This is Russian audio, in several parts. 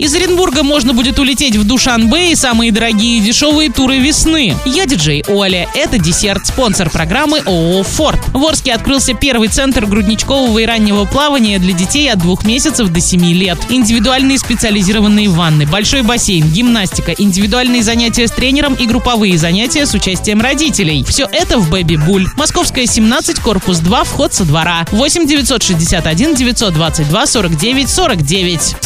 Из Оренбурга можно будет улететь в Душанбе и самые дорогие дешевые туры весны. Я диджей Оля. Это десерт, спонсор программы ООО «Форд». В Орске открылся первый центр грудничкового и раннего плавания для детей от двух месяцев до 7 лет. Индивидуальные специализированные ванны, большой бассейн, гимнастика, индивидуальные занятия с тренером и групповые занятия с участием родителей. Все это в Бэби Буль. Московская 17, корпус 2, вход со двора. 8 961 922 49 49.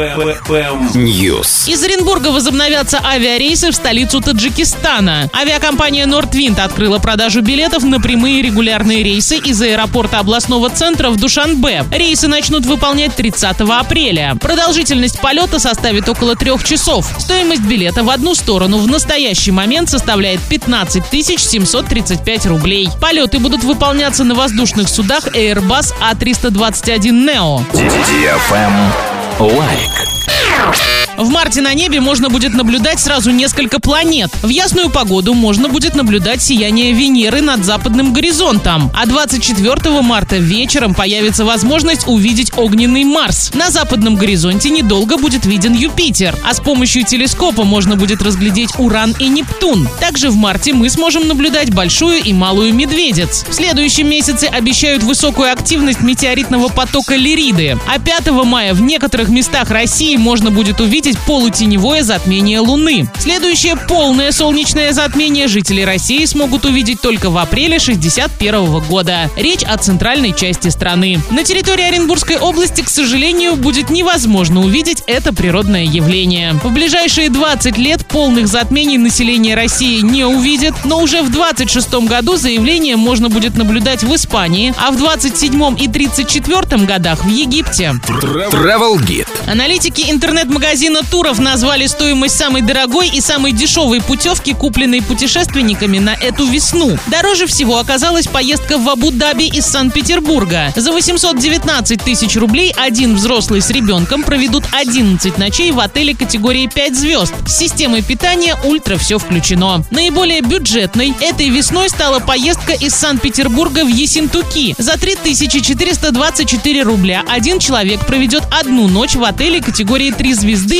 News. Из Оренбурга возобновятся авиарейсы в столицу Таджикистана. Авиакомпания Нортвинд открыла продажу билетов на прямые регулярные рейсы из аэропорта областного центра в Душанбе. Рейсы начнут выполнять 30 апреля. Продолжительность полета составит около трех часов. Стоимость билета в одну сторону в настоящий момент составляет 15 735 рублей. Полеты будут выполняться на воздушных судах Airbus A321 Neo. Лайк. В марте на небе можно будет наблюдать сразу несколько планет. В ясную погоду можно будет наблюдать сияние Венеры над западным горизонтом. А 24 марта вечером появится возможность увидеть огненный Марс. На западном горизонте недолго будет виден Юпитер. А с помощью телескопа можно будет разглядеть Уран и Нептун. Также в марте мы сможем наблюдать большую и малую медведец. В следующем месяце обещают высокую активность метеоритного потока Лириды. А 5 мая в некоторых местах России можно будет увидеть заметить полутеневое затмение Луны. Следующее полное солнечное затмение жители России смогут увидеть только в апреле 61 года. Речь о центральной части страны. На территории Оренбургской области, к сожалению, будет невозможно увидеть это природное явление. В ближайшие 20 лет полных затмений население России не увидит, но уже в 26 году заявление можно будет наблюдать в Испании, а в 27 и 34 годах в Египте. Travel Guide. Аналитики интернет-магазина Агентство туров назвали стоимость самой дорогой и самой дешевой путевки, купленной путешественниками на эту весну. Дороже всего оказалась поездка в Абу-Даби из Санкт-Петербурга. За 819 тысяч рублей один взрослый с ребенком проведут 11 ночей в отеле категории 5 звезд. С системой питания ультра все включено. Наиболее бюджетной этой весной стала поездка из Санкт-Петербурга в Есентуки. За 3424 рубля один человек проведет одну ночь в отеле категории 3 звезды